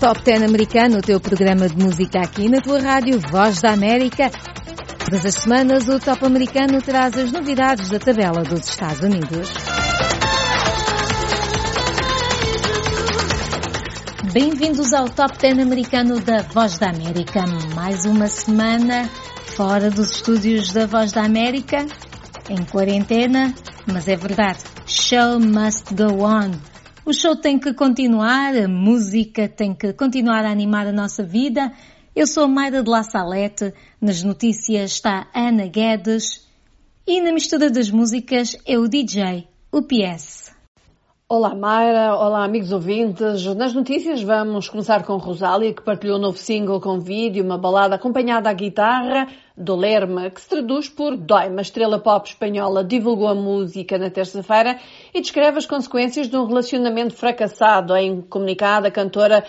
Top 10 americano, o teu programa de música aqui na tua rádio Voz da América. Todas as semanas o Top americano traz as novidades da tabela dos Estados Unidos. Bem-vindos ao Top 10 americano da Voz da América. Mais uma semana fora dos estúdios da Voz da América, em quarentena, mas é verdade, show must go on. O show tem que continuar, a música tem que continuar a animar a nossa vida. Eu sou Mayra de La Salete, nas notícias está Ana Guedes e na mistura das músicas é o DJ, o PS. Olá Mayra, olá amigos ouvintes. Nas notícias vamos começar com Rosália, que partilhou um novo single com vídeo, uma balada acompanhada à guitarra, Dolerme, que se traduz por Dói. Uma estrela pop espanhola divulgou a música na terça-feira e descreve as consequências de um relacionamento fracassado. Em comunicado, a cantora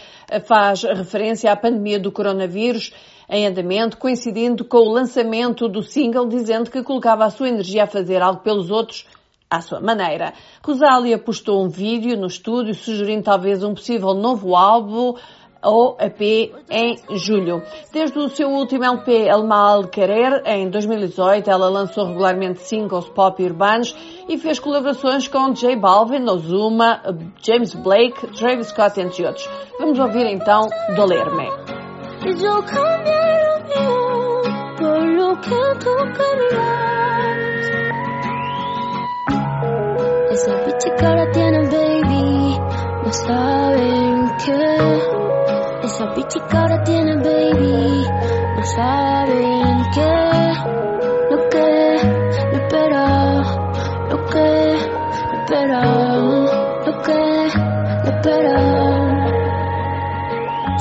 faz referência à pandemia do coronavírus em andamento, coincidindo com o lançamento do single, dizendo que colocava a sua energia a fazer algo pelos outros à sua maneira. Rosália postou um vídeo no estúdio sugerindo talvez um possível novo álbum ou EP em julho. Desde o seu último LP El Mal Querer, em 2018, ela lançou regularmente singles pop urbanos e fez colaborações com J Balvin, Ozuma, James Blake, Travis Scott, entre outros. Vamos ouvir então Dolerme. Esa bicha ahora tiene baby, no saben qué. Esa bicha que ahora tiene baby, no saben qué. Lo que no espera, lo que no espera, lo que no espera.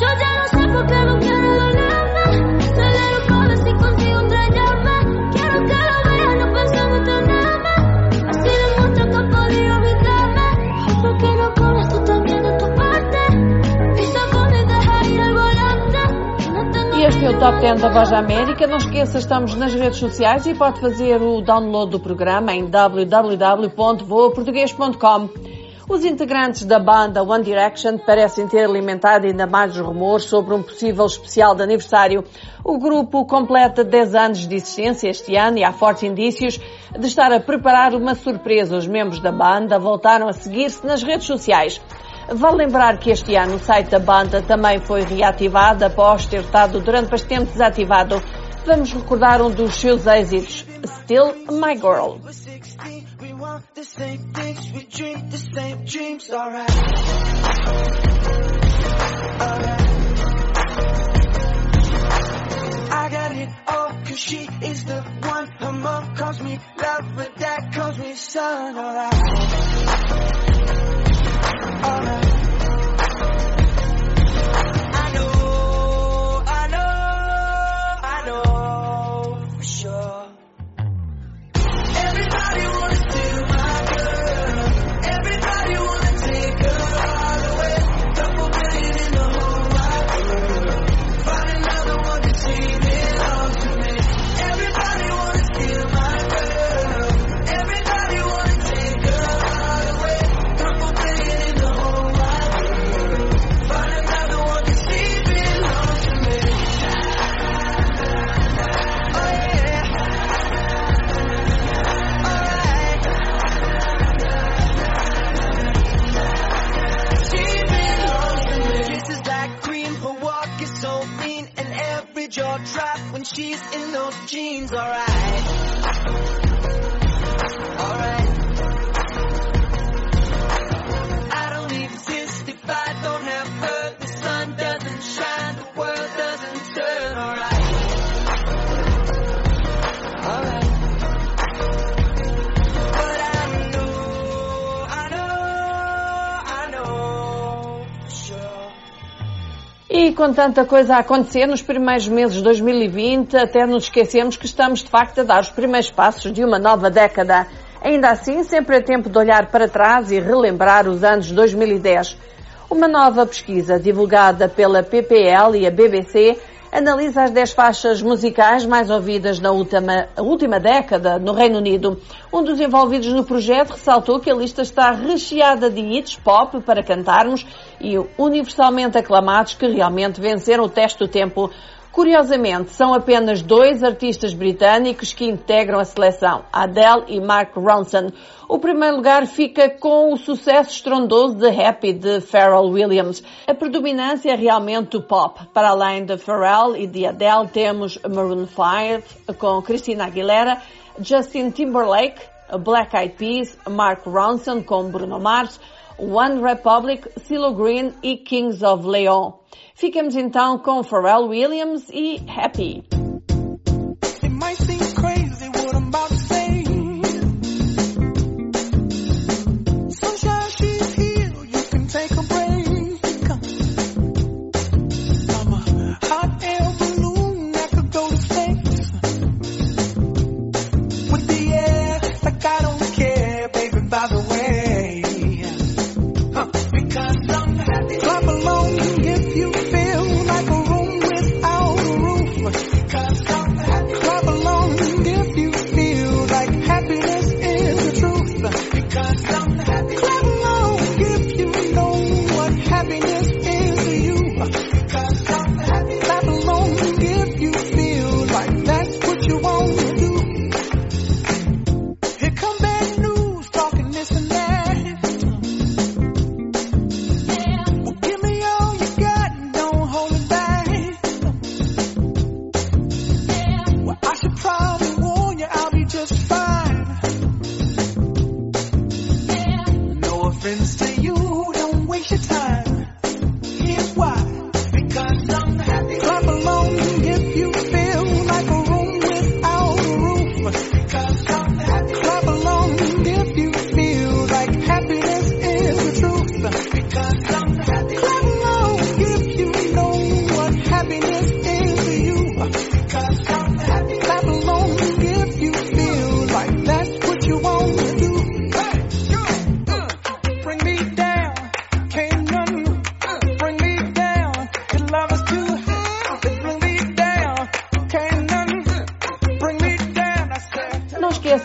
Yo ya no sé por qué no quiero Top 10 da Voz da América. Não esqueça, estamos nas redes sociais e pode fazer o download do programa em www.voaportugues.com. Os integrantes da banda One Direction parecem ter alimentado ainda mais os rumores sobre um possível especial de aniversário. O grupo completa 10 anos de existência este ano e há fortes indícios de estar a preparar uma surpresa. Os membros da banda voltaram a seguir-se nas redes sociais. Vale lembrar que este ano o site da banda também foi reativado após ter estado durante bastante desativado. Vamos recordar um dos seus êxitos, Still My Girl. We're 16, we want the same things, we dream the same dreams, alright. Alright. I got it all, cause she is the one. Her mom calls me love, but calls me son. Alright. Jeans. Alright, alright. Com tanta coisa a acontecer nos primeiros meses de 2020, até nos esquecemos que estamos de facto a dar os primeiros passos de uma nova década. Ainda assim, sempre é tempo de olhar para trás e relembrar os anos 2010. Uma nova pesquisa divulgada pela PPL e a BBC analisa as 10 faixas musicais mais ouvidas na última, última década no Reino Unido. Um dos envolvidos no projeto ressaltou que a lista está recheada de hits pop para cantarmos e universalmente aclamados que realmente venceram o teste do tempo. Curiosamente, são apenas dois artistas britânicos que integram a seleção, Adele e Mark Ronson. O primeiro lugar fica com o sucesso estrondoso de Happy de Pharrell Williams. A predominância é realmente do pop. Para além de Pharrell e de Adele, temos Maroon 5 com Christina Aguilera, Justin Timberlake, Black Eyed Peas, Mark Ronson com Bruno Mars, One Republic, CeeLo Green e Kings of Leon. Ficamos então com Pharrell Williams e Happy.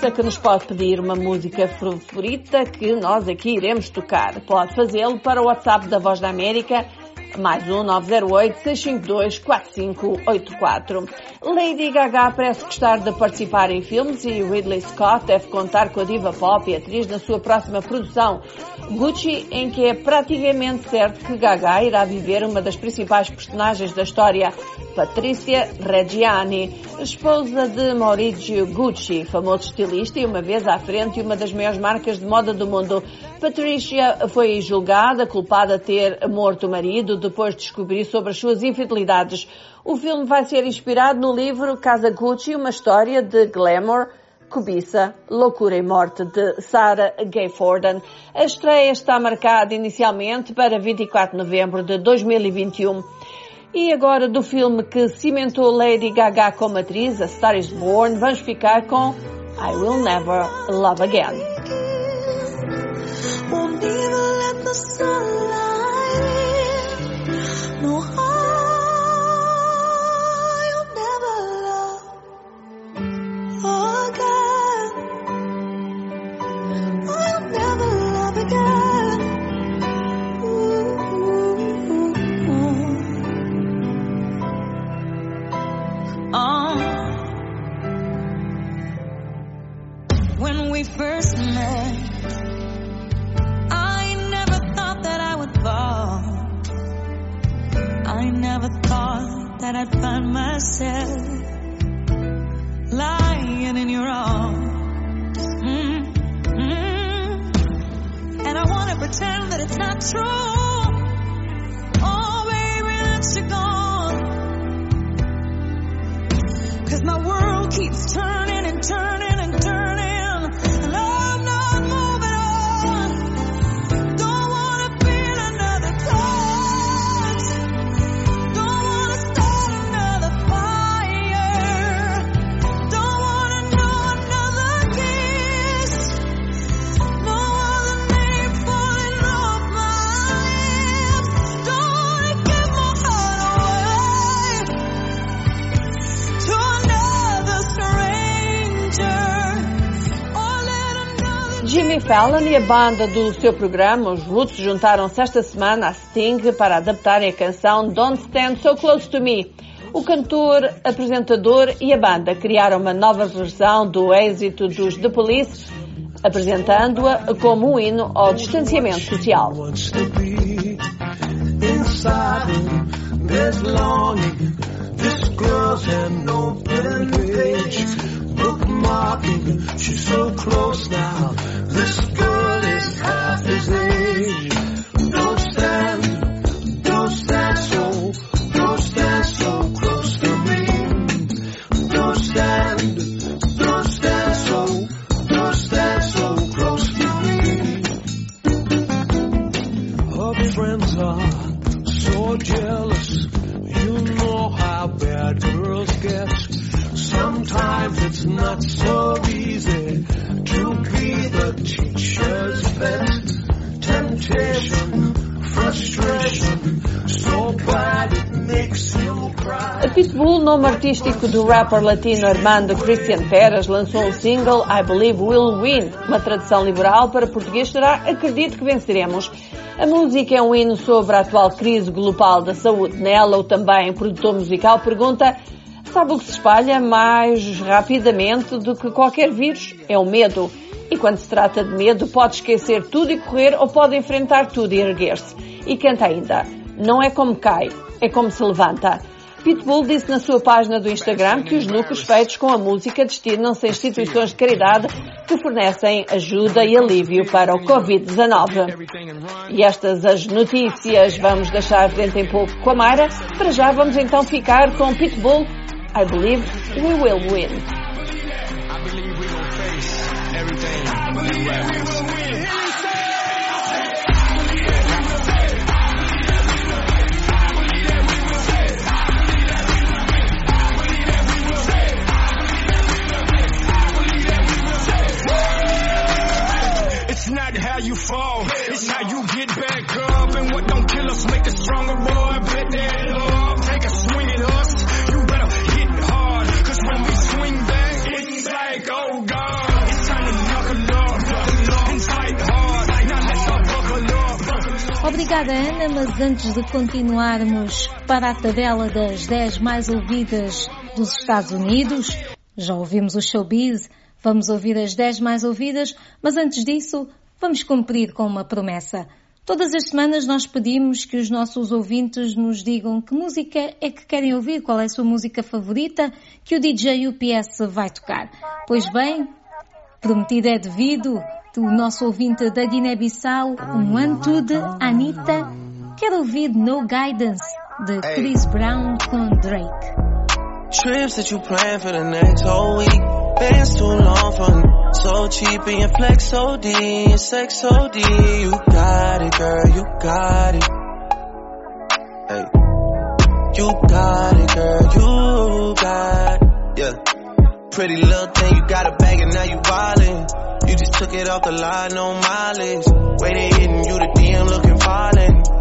Que nos pode pedir uma música favorita que nós aqui iremos tocar. Pode fazê-lo para o WhatsApp da Voz da América, mais um 908-652-4584. Lady Gaga parece gostar de participar em filmes e Ridley Scott deve contar com a diva pop e atriz na sua próxima produção, Gucci, em que é praticamente certo que Gaga irá viver uma das principais personagens da história, Patrícia Reggiani, esposa de Maurizio Gucci, famoso estilista e uma vez à frente de uma das maiores marcas de moda do mundo. Patricia foi julgada, culpada de ter morto o marido depois de descobrir sobre as suas infidelidades. O filme vai ser inspirado no livro Casa Gucci, uma história de glamour, cobiça, loucura e morte de Sarah Gay Forden. A estreia está marcada inicialmente para 24 de novembro de 2021. E agora do filme que cimentou Lady Gaga como atriz, A Star is Born, vamos ficar com I Will Never Love Again. Myself lying in your arms. Mm, mm. And I wanna pretend that it's not true. Oh, baby, that you're gone. Cause my world keeps turning and turning. Fallon e a banda do seu programa, os Roots, juntaram-se esta semana a Sting para adaptarem a canção Don't Stand So Close to Me. O cantor, apresentador e a banda criaram uma nova versão do êxito dos The Police, apresentando-a como um hino ao distanciamento social. She's so close now. Nome artístico do rapper latino Armando Christian Perez, lançou um single I Believe We'll Win. Uma tradução liberal para português será Acredito que venceremos. A música é um hino sobre a atual crise global da saúde. Nela, o também produtor musical pergunta Sabe o que se espalha mais rapidamente do que qualquer vírus? É o medo. E quando se trata de medo, pode esquecer tudo e correr ou pode enfrentar tudo e erguer-se. E canta ainda. Não é como cai, é como se levanta. Pitbull disse na sua página do Instagram que os lucros feitos com a música destinam-se a instituições de caridade que fornecem ajuda e alívio para o Covid-19. E estas as notícias vamos deixar dentro em pouco com a Mayra. Para já vamos então ficar com Pitbull. I believe we will win. Not how you fall, it's how you get back up. And what don't kill us make us stronger, boy. Bet that love, take a swing at us. You better hit hard, cause when we swing back, it's like, oh God. Obrigada, Ana, mas antes de continuarmos para a tabela das 10 mais ouvidas dos Estados Unidos, já ouvimos o showbiz, vamos ouvir as 10 mais ouvidas, mas antes disso, vamos cumprir com uma promessa. Todas as semanas nós pedimos que os nossos ouvintes nos digam que música é que querem ouvir, qual é a sua música favorita que o DJ UPS vai tocar. Pois bem, prometido é devido, do nosso ouvinte da Guiné-Bissau, um Antu de Anitta, quer ouvir No Guidance, de Chris Brown com Drake. Too long for me. So cheap and your flex OD, your sex OD. You got it, girl, you got it. Hey. You got it, girl, you got it. Yeah. Pretty little thing, you got a bag and now you wildin'. You just took it off the line, no mileage. They hitting you, the DM looking violent.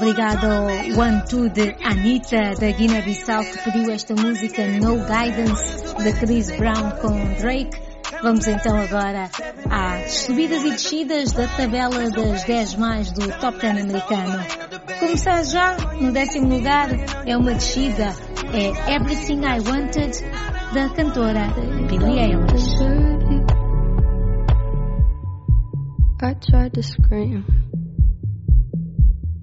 Obrigado ao One Two de Anitta da Guiné-Bissau que pediu esta música No Guidance de Chris Brown com Drake. Vamos então agora às subidas e descidas da tabela das 10 mais do Top 10 americano. Começar já no décimo lugar é uma descida, é Everything I Wanted da cantora Billie Eilish. I tried to scream,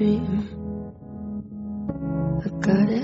dream. I got everything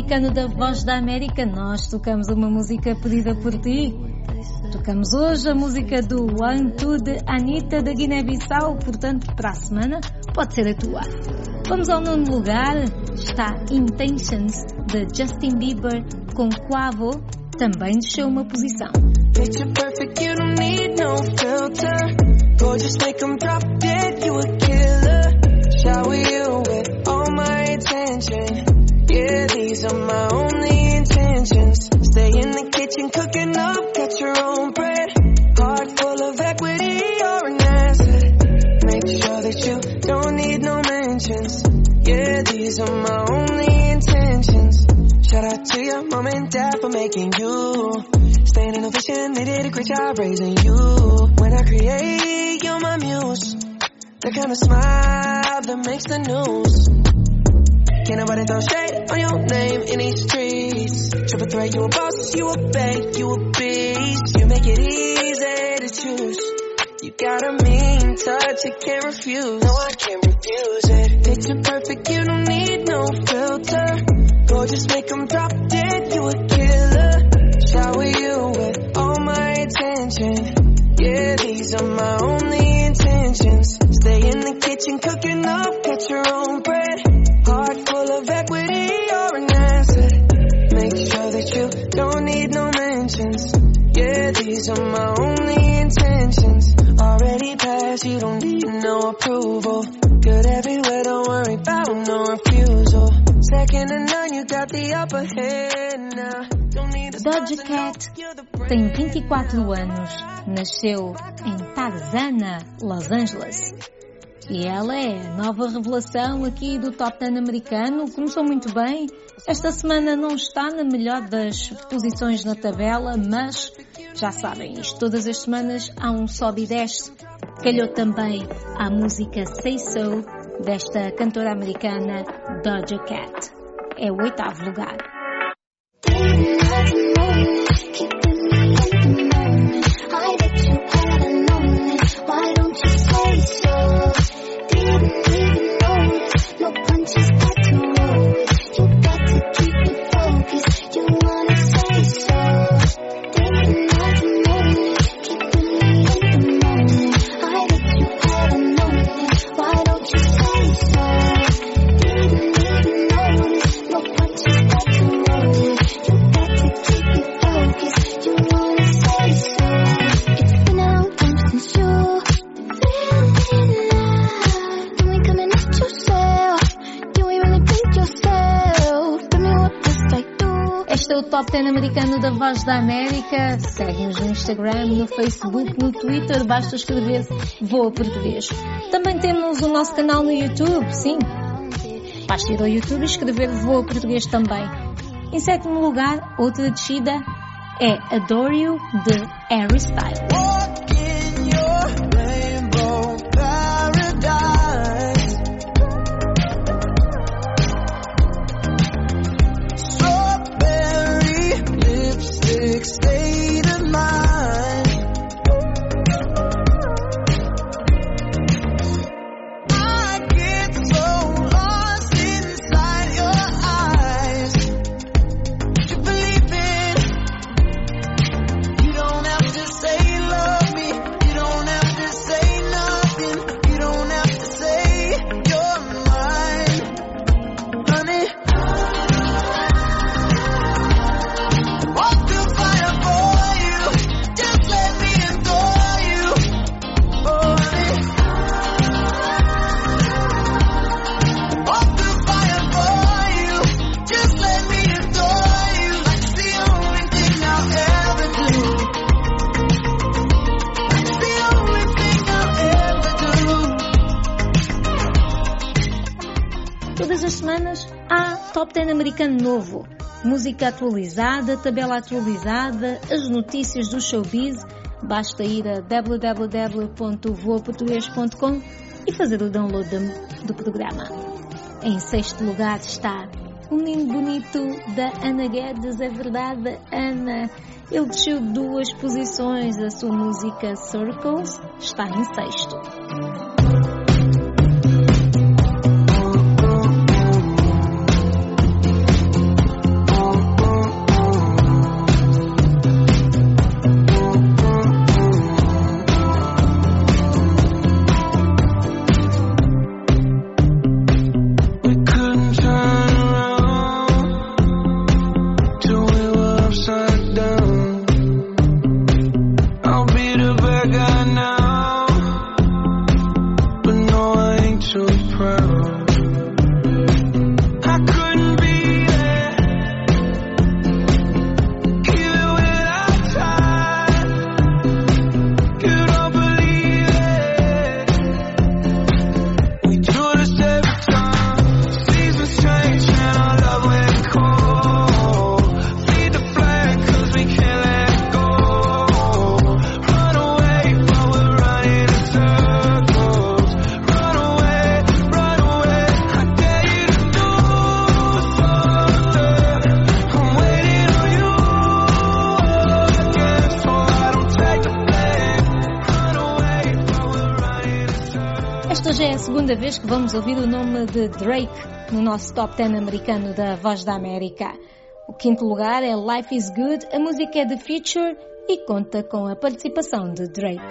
americano da Voz da América. Nós tocamos uma música pedida por ti. Tocamos hoje a música do One Two de Anitta da Guiné-Bissau, portanto, para a semana pode ser a tua. Vamos ao nono lugar, está Intentions de Justin Bieber com Quavo, também desceu uma posição. Picture Yeah, these are my only intentions. Stay in the kitchen, cooking up, get your own bread. Heart full of equity, you're an asset. Make sure that you don't need no mentions. Yeah, these are my only intentions. Shout out to your mom and dad for making you. Staying in a vision, they did a great job raising you. When I create, you're my muse. The kind of smile that makes the news. Can't nobody throw shade on your name in these streets. Triple threat, you a boss, you a bank, you a beast. You make it easy to choose. You got a mean touch, you can't refuse. No, I can't refuse it. Picture perfect, you 24 anos, nasceu em Tarzana, Los Angeles. E ela é a nova revelação aqui do Top 10 americano. Começou muito bem. Esta semana não está na melhor das posições na tabela, mas já sabem, isto todas as semanas há um sobe e desce. Calhou também a música Say So desta cantora americana Doja Cat. É o oitavo lugar. Americano da Voz da América. Segue-nos no Instagram, no Facebook, no Twitter. Basta escrever Voa Português. Também temos o nosso canal no YouTube, sim. Basta ir ao YouTube e escrever Voa Português também. Em sétimo lugar, outra descida é Adore You de Harry Styles. 10 americano novo. Música atualizada, tabela atualizada, as notícias do showbiz. Basta ir a www.voaportugues.com e fazer o download do programa. Em sexto lugar está um lindo bonito da Ana Guedes, é verdade, Ana. Ele desceu duas posições, a sua música Circles está em sexto. Vamos ouvir o nome de Drake no nosso top 10 americano da Voz da América. O quinto lugar é Life is Good, a música é The Future e conta com a participação de Drake.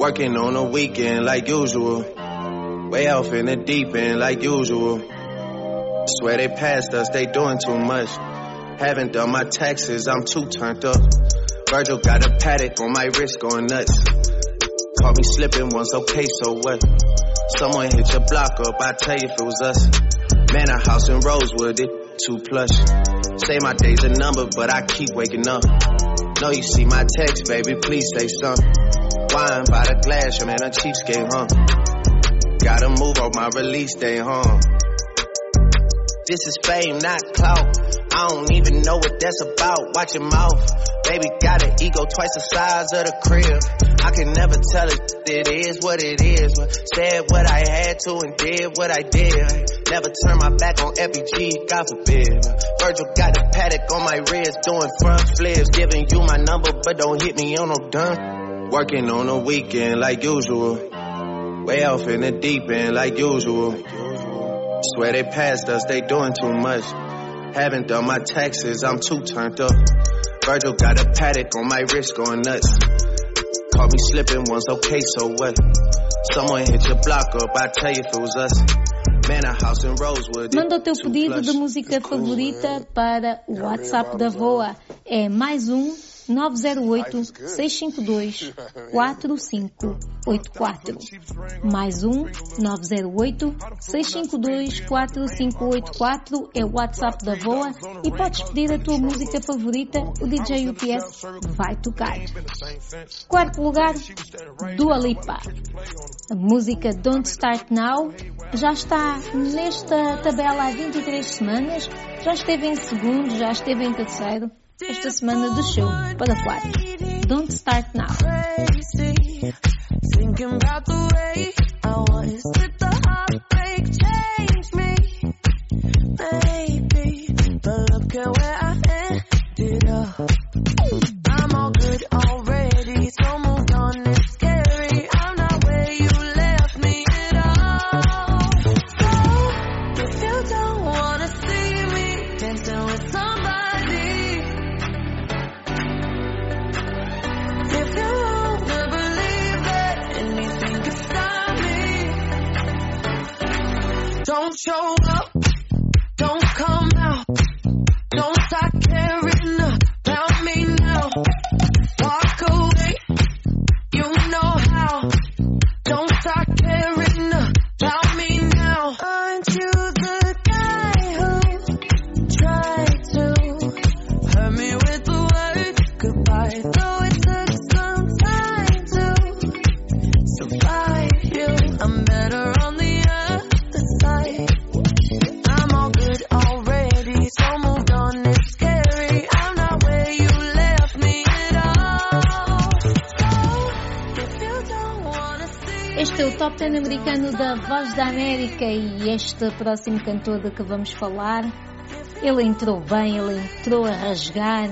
Working on a weekend like usual. Way off in the deep end like usual. Swear they passed us, they doing too much. Haven't done my taxes, I'm too turned up. Virgil got a paddock on my wrist going nuts. Caught me slipping once, okay, so what? Someone hit your block up, I tell you if it was us. Man, a house in Rosewood, it too plush. Say my day's a number, but I keep waking up. Know you see my text, baby, please say something. Wine by the glass, your man a cheapskate, huh? Gotta move on my release day, huh? This is fame, not clout. I don't even know what that's about. Watch your mouth. Baby got an ego twice the size of the crib. I can never tell it, it is what it is. Said what I had to and did what I did. Never turn my back on FBG, God forbid. Virgil got a paddock on my wrist, doing front flips. Giving you my number, but don't hit me on no done. Working on a weekend like usual. Way off in the deep end like usual. Swear they passed us, they doing too much. Haven't done my taxes, I'm too turned up. Virgil got a paddock on my wrist going nuts. Caught me slipping once, okay, so what? Someone hit your block up, I tell you if it was us. Man, a house in Rosewood. Manda o teu pedido de música favorita para o WhatsApp da VOA. É mais um 908 652 4584. Mais um 908 652 4584 é o WhatsApp da VOA e podes pedir a tua música favorita, o DJ UPS vai tocar. Quarto lugar, Dua Lipa. A música Don't Start Now já está nesta tabela há 23 semanas, já esteve em segundo, já esteve em terceiro. Esta semana desceu para quarto. Don't Start Now. Maybe. But look at where Top 10 americano da Voz da América e este próximo cantor de que vamos falar, ele entrou bem, ele entrou a rasgar.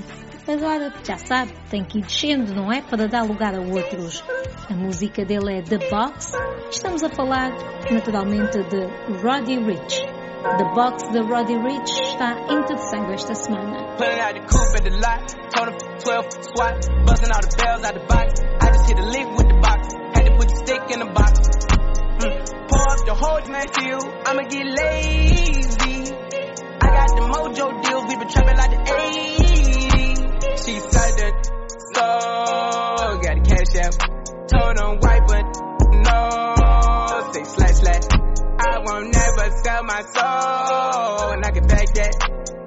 Agora, já sabe, tem que ir descendo, não é? Para dar lugar a outros. A música dele é The Box. Estamos a falar, naturalmente, de Roddy Rich. The Box de Roddy Rich está interessante esta semana. Pulling out the coupe at the lot. Told him 12 swat. Busting all the bells out the box. I just hit a lick with the box. Put the stick in the box. Mm. Pour up the whole man feel. I'ma get lazy. I got the mojo deals. We been trapping like the 80s. She said that. So, got the cash out. Told him white, but no. Say slash slash. I won't never sell my soul. And I can back that.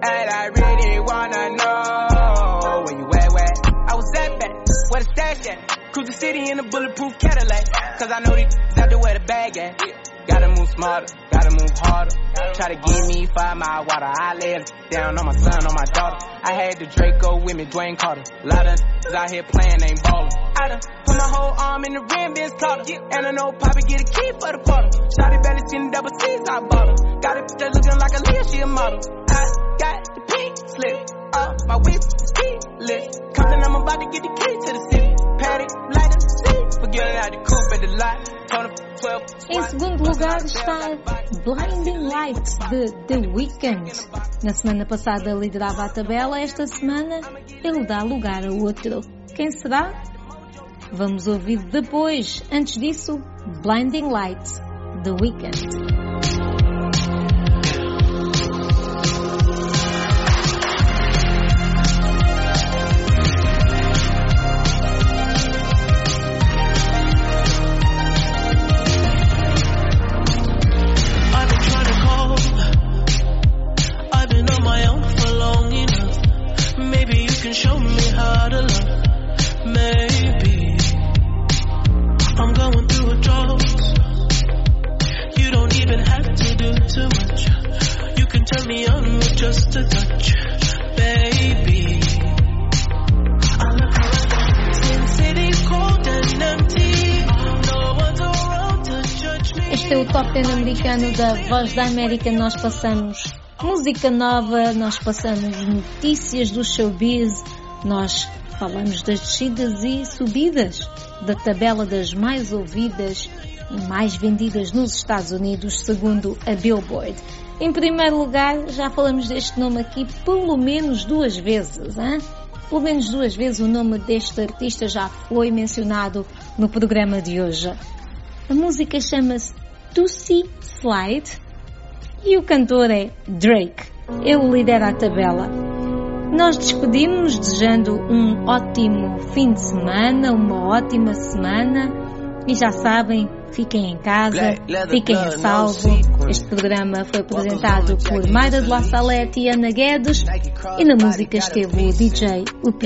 And I really wanna know where you at, where I was at back, where the stash at. Cruise the city in a bulletproof Cadillac. Cause I know these out there where the bag at. Gotta move smarter, gotta move harder. Try to give me five mile water. I lay down on my son, on my daughter. I had the Draco with me, Dwayne Carter. Lot of out here playing, ain't ballin'. I done put my whole arm in the rim, Vince Carter. And I know Poppy get a key for the quarter. Shotty belly skin double C's, I bought her. Got it that looking like a Leah, she a model. I got the pink slip up my whip, keyless. Compton, I'm about to get the key to the city. Paddock, light up the seat. Forget out the coupe at the lot. Told him 12. Em segundo lugar está Blinding Lights de The Weeknd. Na semana passada liderava a tabela, esta semana ele dá lugar a outro. Quem será? Vamos ouvir depois. Antes disso, Blinding Lights, The Weeknd. Voz da América. Nós passamos música nova, nós passamos notícias do showbiz, nós falamos das descidas e subidas da tabela das mais ouvidas e mais vendidas nos Estados Unidos, segundo a Billboard. Em primeiro lugar, já falamos deste nome aqui pelo menos duas vezes, hein? Pelo menos duas vezes o nome deste artista já foi mencionado no programa de hoje. A música chama-se Tussie Slide e o cantor é Drake. Ele lidera a tabela. Nós despedimos desejando um ótimo fim de semana, uma ótima semana e já sabem, fiquem em casa, fiquem a salvo. Este programa foi apresentado por Mayra de La Salete e Ana Guedes e na música esteve o DJ Upi.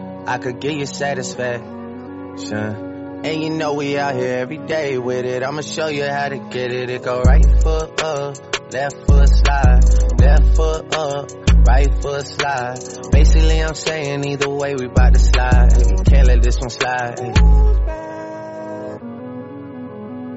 I could give you satisfaction. And you know we out here every day with it. I'ma show you how to get it. It go right foot up, left foot slide, left foot up, right foot slide. Basically, I'm saying either way we bout to slide. Can't let this one slide.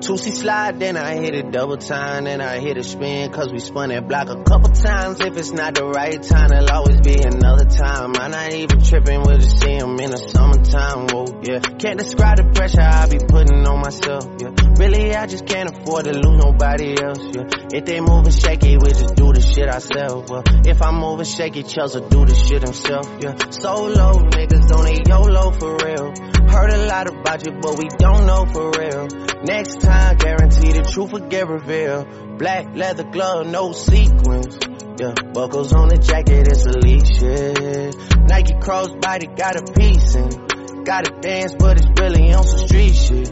Two C slide, then I hit it double time, then I hit a spin, cause we spun that block a couple times. If it's not the right time, it'll always be another time. I'm not even tripping, we'll just see 'em in the summertime, whoa, yeah. Can't describe the pressure I be putting on myself, yeah. Really, I just can't afford to lose nobody else, yeah. If they moving shaky, we just do the shit ourselves, well. If I'm moving shaky, Chelsea do the shit himself, yeah. Solo niggas on a YOLO for real. Heard a lot about you, but we don't know for real. Next time, guarantee the truth will get revealed. Black leather glove, no sequins. Yeah, buckles on the jacket, it's elite shit. Nike crossbody got a piece in. Gotta dance, but it's really on some street shit.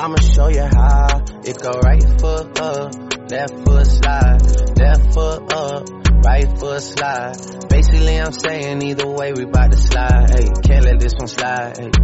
I'ma show you how. It go right foot up, left foot slide, left foot up, right foot slide. Basically, I'm saying either way we bout to slide. Hey, can't let this one slide.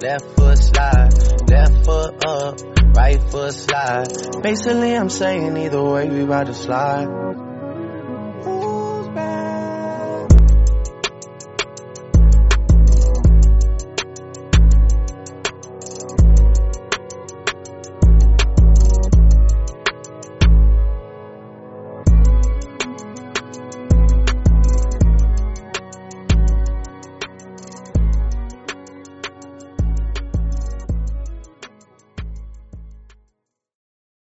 left foot slide, left foot up, right foot slide. Basically, I'm saying either way we about to slide.